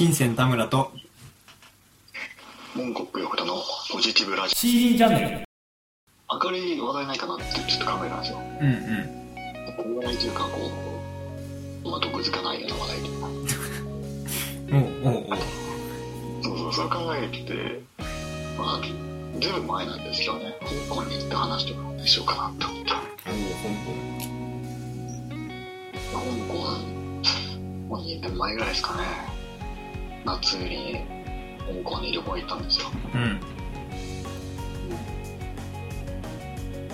新鮮田村とモンコック横田のポジティブラジ CD チャンネル。オ明るい話題ないかなってちょっと考えたんですよ。うんうん。お笑いというかこうまあ毒づかないような話題というか。おうおうおう。そうそうそう考えてまあずいぶん前なんですけどね香港に行った話とかねしようかなって思っておう香港。もう2年前ぐらいですかね夏に香港に旅行行ったんですよ。うん。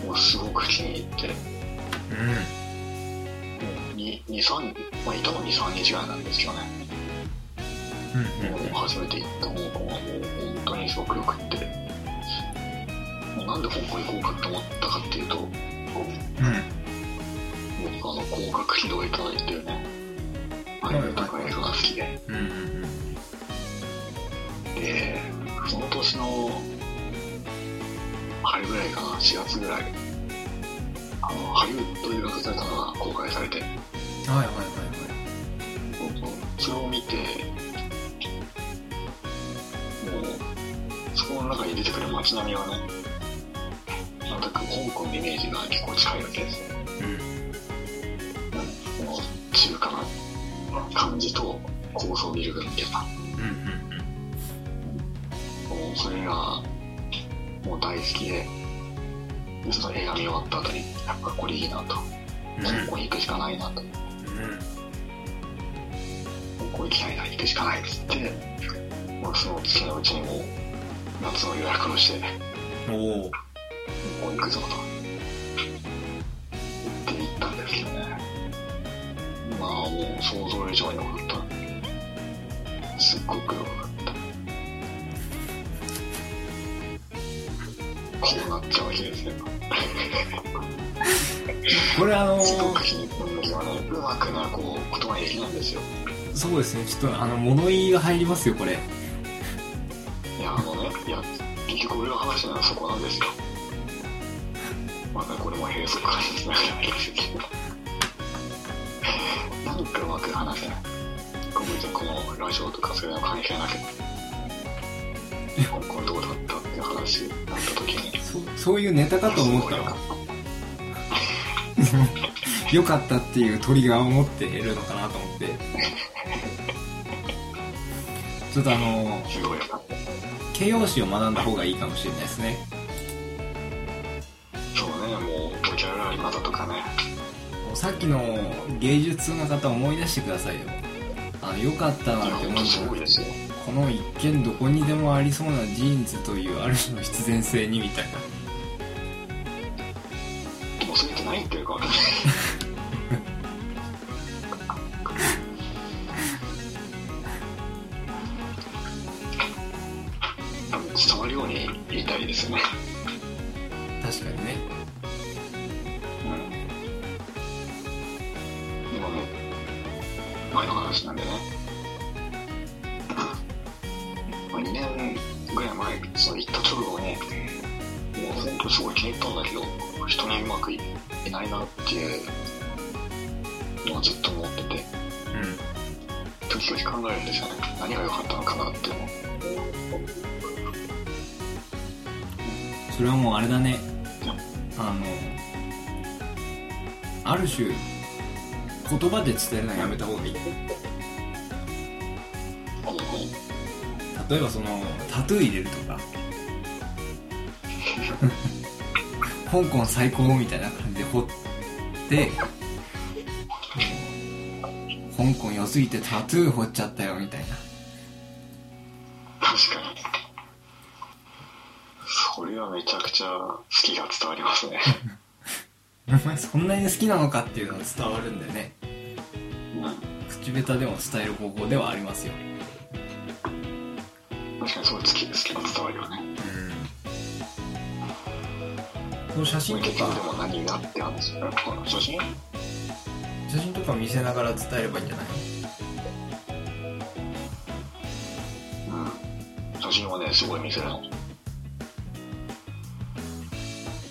もうすごく気に入って。うん。23まあいたの23日ぐらいなんですけどね。うんもう初めて行った香港はもう本当にすごくよくって。もうなんで香港行こうかって思ったかっていうと僕あの広角機動隊っていうね。アニメとか映画が好きで。うんうんうんでその年の春ぐらいかな4月ぐらい。あのハリウッド映画化されたのが公開されて。はいはいはいそれを見てもうそこの中に出てくる街並みはねなんとなく香港のイメージが結構近いわけですよ。はいうん。この中華な感じと高層ビル群みたいなうんもうそれがもう大好きででその映画見終わった後にやっぱこれいいなと。うん。香港に行くしかないなと。うん。香港行きたいな行くしかないっつってもうその月のうちにもう夏の予約をしておお香港行くぞと。言って行ったんですけどね。まあもう想像以上に良かったすっごく良かったこうなっちゃうわけですよこれあのすごく気に入ったんだけどねうまくねこう言葉にできないんですよ。そうですねちょっとあの物言いが入りますよこれ。いやあのねいや結局俺が話したのはそこなんですよ。まだこれも閉塞感につながるわけですけど。なんかうまく話せない。このラジオとかそういうの関係なく。香港どうだったいう話になった時に。そそういうネタかと思ったら良 かったっていうトリガーを持っているのかなと思って。ちょっとあの形容詞を学んだ方がいいかもしれないですね。そうねもうボキャブラリー技とかね。さっきの芸術の方思い出してくださいよ。あの良かったなんて思うんじゃなくて。ごいですよこの一見どこにでもありそうなジーンズというある種の必然性にみたいなでもそれって何言ってるか分かんない伝わるように言いたいですよね。確かにねうん。今も前の話なんでね。考えるんですよね。何が良かったのかなって思う。それはもうあれだねあのある種言葉で伝えるのはやめた方がいい例えばそのタトゥー入れるとか 香港最高みたいな感じで掘って香港良すぎてタトゥー掘っちゃったよみたいな確かに。それはめちゃくちゃ好きが伝わりますね。お前そんなに好きなのかっていうのが伝わるんだよねうん。口下手でも伝える方法ではありますよ確かにそう好き好きが伝わるよね。うんこの写真と結局でかも何がって話？うん写真？写真とか見せながら伝えればいいんじゃない？うん。写真はね、すごい見せるの。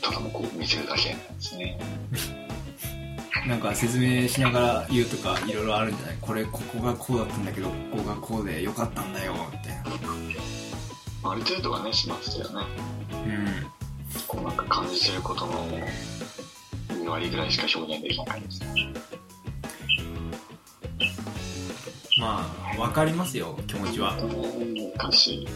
ただもうこう見せるだけなんですね。なんか説明しながら言うとかいろいろあるんじゃない？これここがこうだったんだけどここがこうでよかったんだよみたいなある程度はねしましたよねうんこうなんか感じてることの2割ぐらいしか表現できないですねまあわかりますよ気持ちは。難しい。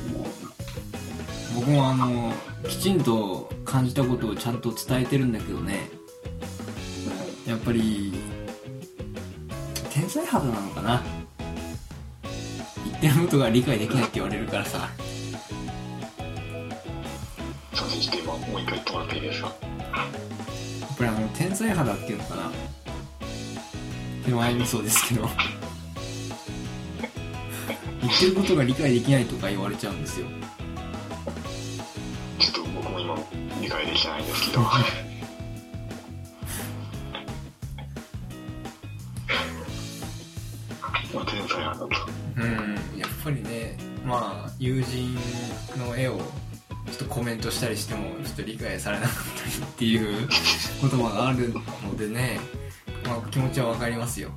僕もあのきちんと感じたことをちゃんと伝えてるんだけどね。やっぱり天才肌なのかな。言ってることが理解できないって言われるからさ。すいませんちょっと今もう一回言ってもらっていいですか？やっぱりあの天才肌っていうのかな。手前味噌ですけど言ってることが理解できないとか言われちゃうんですよ。ちょっと僕も今理解できてないんですけど。うんやっぱりねまあ友人の絵をちょっとコメントしたりしてもちょっと理解されなかったりっていう言葉があるのでね、まあ、気持ちはわかりますよ。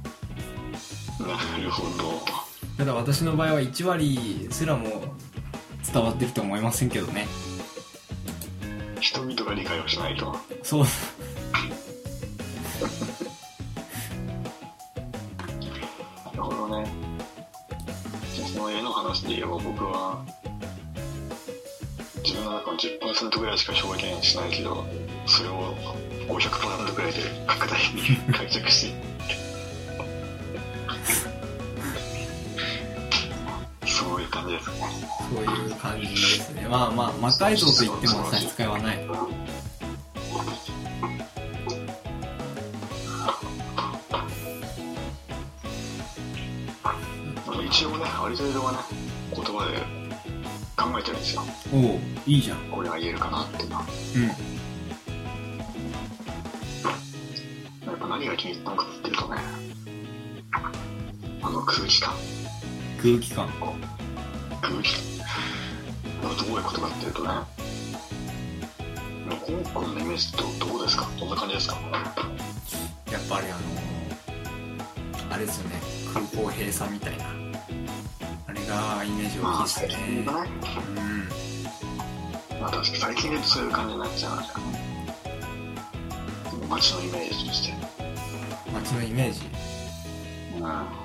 なるほどただ私の場合は1割すらも伝わってると思いませんけどね。人々が理解をしないと。そう。なるほどね。じゃあその絵の話で言えば僕は自分の中の10%ぐらいしか表現しないけどそれを500%ぐらいで拡大に 解釈してそういう感じですね。まあまあ魔改造と言っても差し支えはない。一応ねある程度はね言葉で考えてるんですよ。おおいいじゃん。これは言えるかなっていうのは。うん。やっぱ何が気に入ったのかっていうとねあの空気感。空気感空気あのどういうことかっていうとね。香港のイメージってどうですか？どんな感じですか？やっぱりあのあれですよね。空港閉鎖みたいな。あれがイメージ大きいですね。まあね。うん。まあ確かに最近でそういう感じになっちゃう街のイメージとして。街のイメージ？うん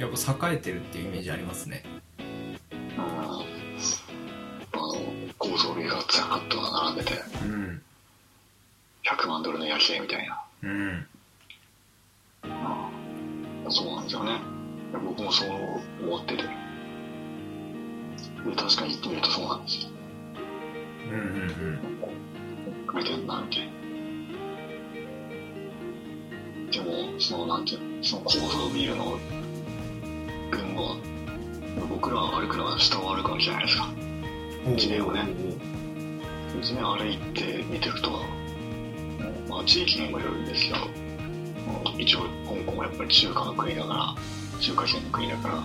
やっぱ栄えてるっていうイメージありますね。うん。あの高層ビルがザーッと並んでてうん100万ドルの夜景みたいな。うん。そうなんですよね。僕もそう思ってて。で確かに言ってみるとそうなんですよ。うんうんうん。見てんなみたいなでもそのなんていうのその高層ビルの僕らは歩くのは下を歩くわけじゃないですか。地面をね。地面を歩いて見ていくとまあ地域にもよるんですけど一応香港はやっぱり中華の国だから中華圏の国だから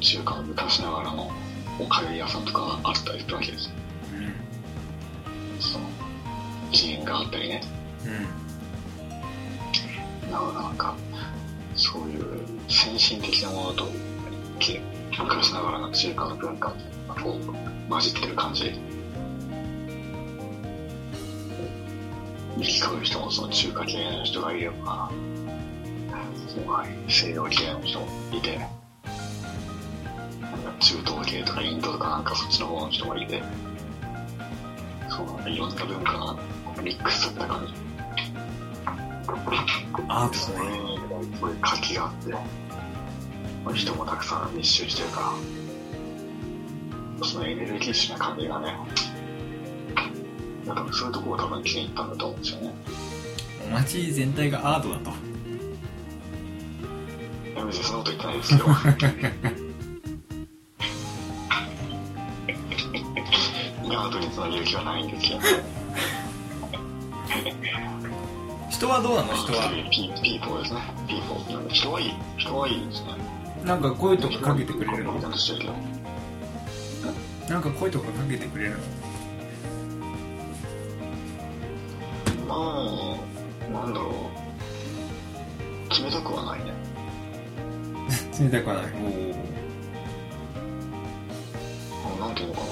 中華の昔ながらのおかゆ屋さんとかがあったりするわけです。うん。その寺院があったりね。うん。ななんかそういう先進的なものとき昔ながらの中華の文化がこう混じってる感じ。行き交う人もその中華系の人がいればすごい西洋系の人もいて中東系とかインドとかなんかそっちの方の人もいてそうなんかいろんな文化がミックスされた感じ。アートそれね。にこういう活気があって、まあ人もたくさん密集してるから、そのエネルギッシュな感じがね、多分そういうところを多分気に入ったんだと思うんですよね。お街全体がアートだといや別にそんなこと言ってないですけど。いや、後につなげる気はないんですけど、人はどうなの？人はピーポーですね。ピーポー。人はいい。人はいいですね。なんか声とかかけてくれるの？なんか声とかかけてくれるの？まあ、なんだろう。冷たくはないね。冷たくはない。おなんていうのかな。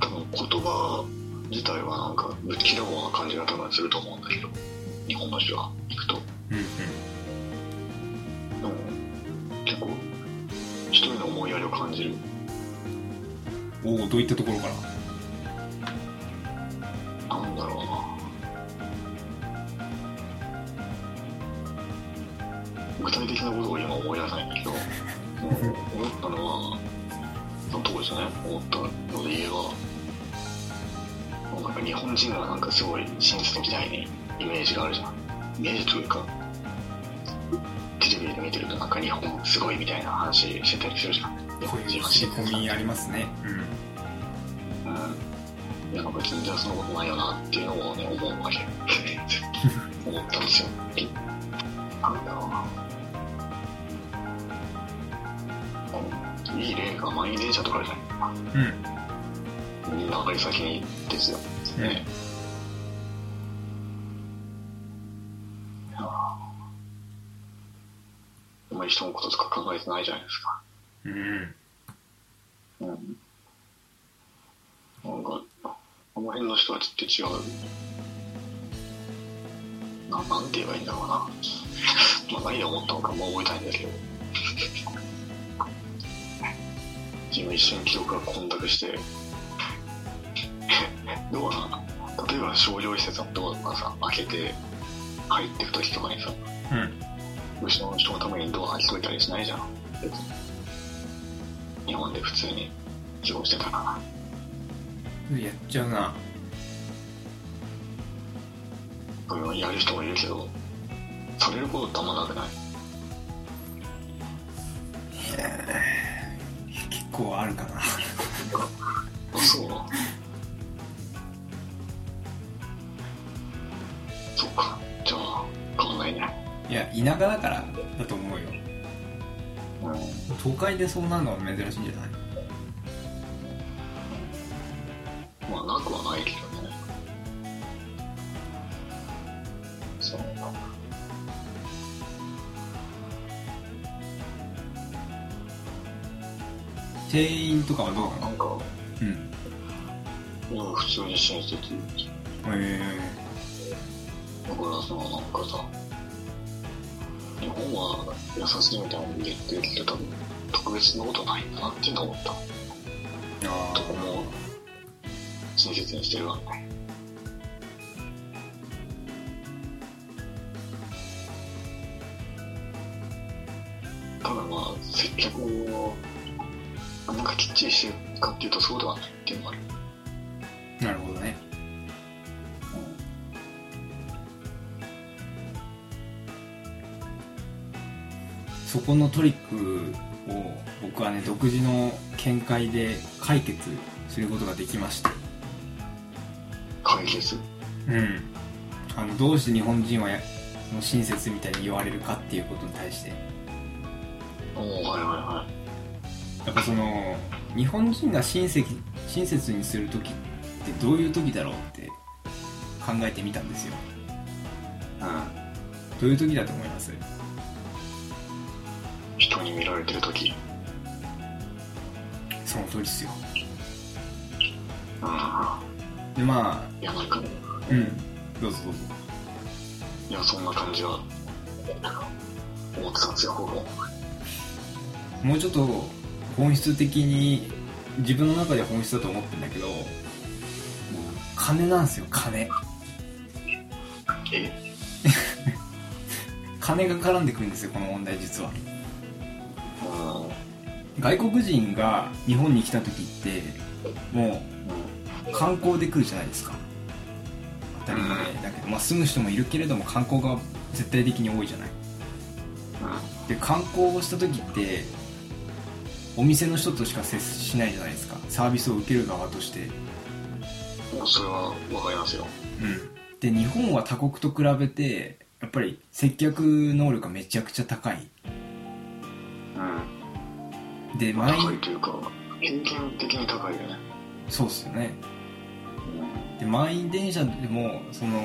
多分言葉自体はなんかぶっきらぼうな感じが多分すると思うんだけど。日本の人は行くと。うんうん結構一人の思いやりを感じる。おおどういったところから？なんだろうな。具体的なことを今思い出せないんだけど思ったのはその当時ね思ったので言えばなんか日本人はなんかすごい親切みたいにイメージがあるじゃん。イメージというかテレビで見てるとなんか日本すごいみたいな話してたりするじゃん。日本こういう人は刷り親切込みありますね。うん。うん。いやなんか全然そんなことないよなっていうのをね思うわけ。思ったんですよ。なんだろうなうんいい例が満員電車とかじゃないうん。みんな上がり先にですよ、うんこととか考えてないじゃないですか。うん。うん。なんかあの辺の人はちょっと違う。ななんて言えばいいんだろうな。まあ何で思ったのかもう覚えたいんだけど。今一瞬記憶が混濁して。ドア例えば商業施設のドアとかさ開けて入ってく時とかにさ。うん後ろの人のためにドア開けといたりしないじゃん。別に日本で普通に過ごしてたら。やっちゃうな。うんやる人もいるけどされることってあんまなくない？結構あるかな。あそう？いや田舎だからだと思うよ。うん都会でそうなるのは珍しいんじゃない？まあなくはないけどね。そう店員とかはどうなの？なんかうん。今普通に親切へだからそのなんかさ日本は優しいみたいな言ってるけど多分特別なことないんだなっていうのを思ったえあとこも親切にしてるわね。ただまあ接客をなんかきっちりしてるかっていうとそうではないっていうのがある。なるほどね。そこのトリックを僕はね独自の見解で解決することができまして。解決？うん。あのどうして日本人はやその親切みたいに言われるかっていうことに対して。おおはいはいはやっぱその日本人が親切親切にする時ってどういう時だろうって考えてみたんですよ。いうん。どういう時だと思います？人に見られてる時。その通りですよ。うんでまいやなんか。あうん。どうぞどうぞ。いやそんな感じは思ってたんですよ僕ももうちょっと本質的に自分の中で本質だと思ってるんだけど金なんですよ金。え？金が絡んでくるんですよこの問題実は。うん外国人が日本に来た時ってもう観光で来るじゃないですか。当たり前だけど、まあ、住む人もいるけれども観光が絶対的に多いじゃない。で観光をした時ってお店の人としか接しないじゃないですか。サービスを受ける側として。うんそれはわかりますよ。うん。で日本は他国と比べてやっぱり接客能力がめちゃくちゃ高い。うんで満員高いというか偏見的に高いよねそうっすよねで満員電車でもその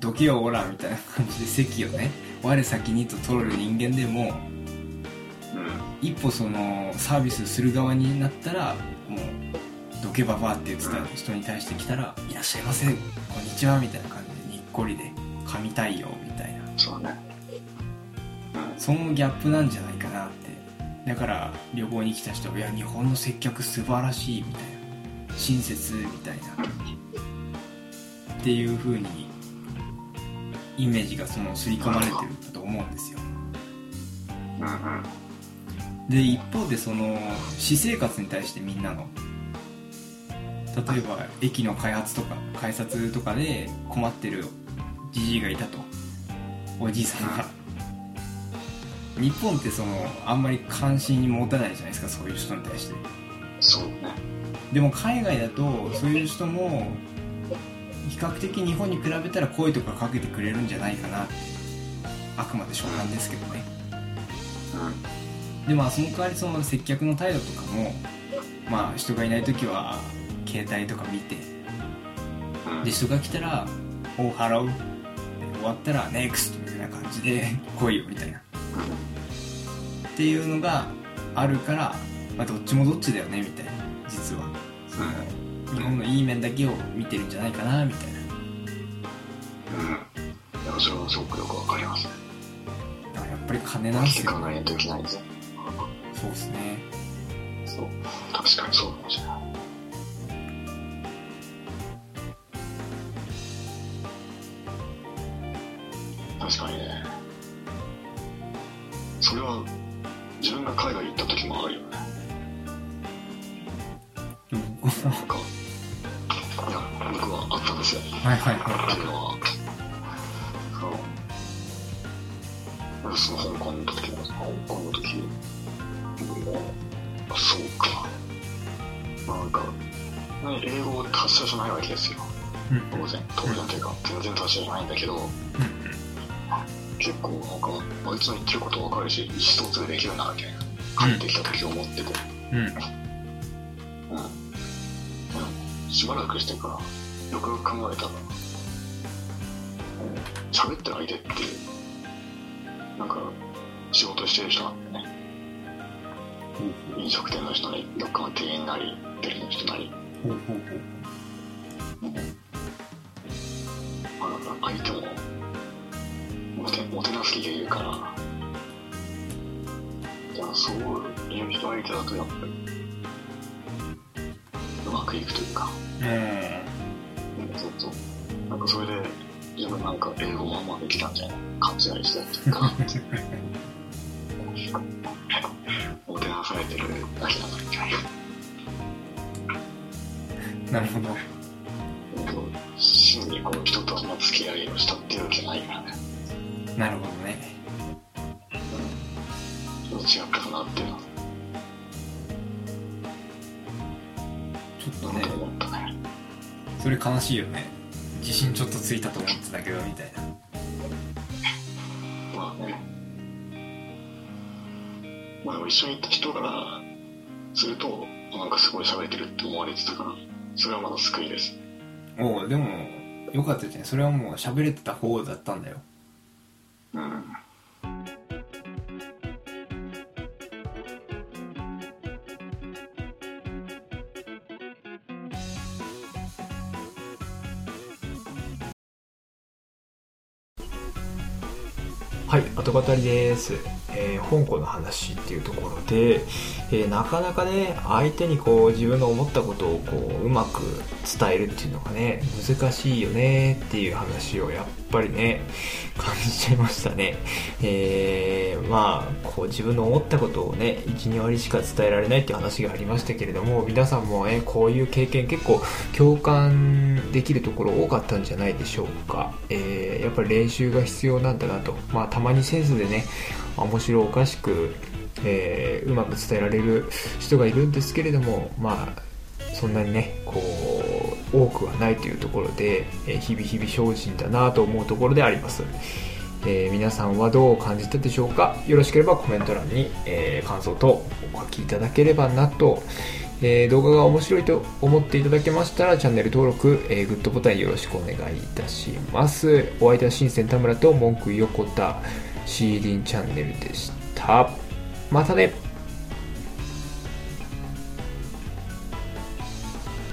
どけよおらみたいな感じで席をね我先にと取る人間でもうん。一歩そのサービスする側になったらもうどけばばって言ってた人に対して来たら「いらっしゃいませこんにちは」みたいな感じでにっこりで「噛みたいよ」みたいなそうね。うん。そのギャップなんじゃないかなってだから旅行に来た人は「いや日本の接客素晴らしい」みたいな親切みたいなっていう風にイメージがその刷り込まれてると思うんですよ。で一方でその私生活に対してみんなの例えば駅の開発とか改札とかで困ってるじじいがいたと。おじいさんが日本ってそのあんまり関心持たないじゃないですかそういう人に対して。そうね。でも海外だとそういう人も比較的日本に比べたら声とかかけてくれるんじゃないかな。ってあくまで所感ですけどね。うん。でまあその代わりその接客の態度とかもまあ人がいない時は携帯とか見てうん。で人が来たら「おう hello」で終わったら「NEXT」みたいな感じで来いよみたいなっていうのがあるから、まあ、どっちもどっちだよねみたいな実はその日本のいい面だけを見てるんじゃないかなみたいなうん。それはすごくよくわかりますね。だからやっぱり金なんですよ生きて考えないといけないですね。そうですねその、その香港の時も、香港の時も、あそうか。なんか、ね英語で達者じゃないわけですよ。いうん当然、当然というか、全然達者じゃないんだけど、結構なんか、あいつの言ってることわかるし、意思疎通できるな、みたいな。帰ってきた時思ってて。うんうんうん。しばらくしてから、よくよく考えたら、喋ってる相手って、なんか、仕事してる人なんだよね。飲食店の人なり、どっかの店員なり、テレビの人なり。ほうほうまあ、なんか相手も、もて、もてなす気で言うから、でもそういう人相手だとやっぱり、うまくいくというか、うんうんなんか英語まんまできたんじゃない勘違いしてやってるかなって。もてなされてるだけだな、みたいな。なるほど真にこう人との付き合いをしたっていうわけないからね。なるほどねちょっと違ったかなっていうの、ちょっとねっね。それ悲しいよね自信ちょっとついたと思ってたけどみたいなまあね。まあ一緒に行った人からすると、なんかすごい喋れてるって思われてたから、それはまだ救いです。おうでもよかったじゃんそれはもう喋れてた方だったんだよはい、後語りです、えー香港の話っていうところで、えーなかなかね相手にこう自分の思ったことをこううまく伝えるっていうのがね難しいよねっていう話をやっぱりね感じちゃいましたね、えーまあこう自分の思ったことをね12割しか伝えられないっていう話がありましたけれども皆さんもねこういう経験結構共感できるところ多かったんじゃないでしょうか、えーやっぱり練習が必要なんだなと。まあたまにセンスでね面白おかしく、えー、うまく伝えられる人がいるんですけれどもまあそんなにねこう多くはないというところで、えー、日々日々精進だなと思うところであります、えー、皆さんはどう感じたでしょうか？よろしければコメント欄に、え感想とお書きいただければなとえー、動画が面白いと思っていただけましたらチャンネル登録、えー、グッドボタンよろしくお願いいたします。お相手は新鮮田村と文句横田。シーリンチャンネルでした。またね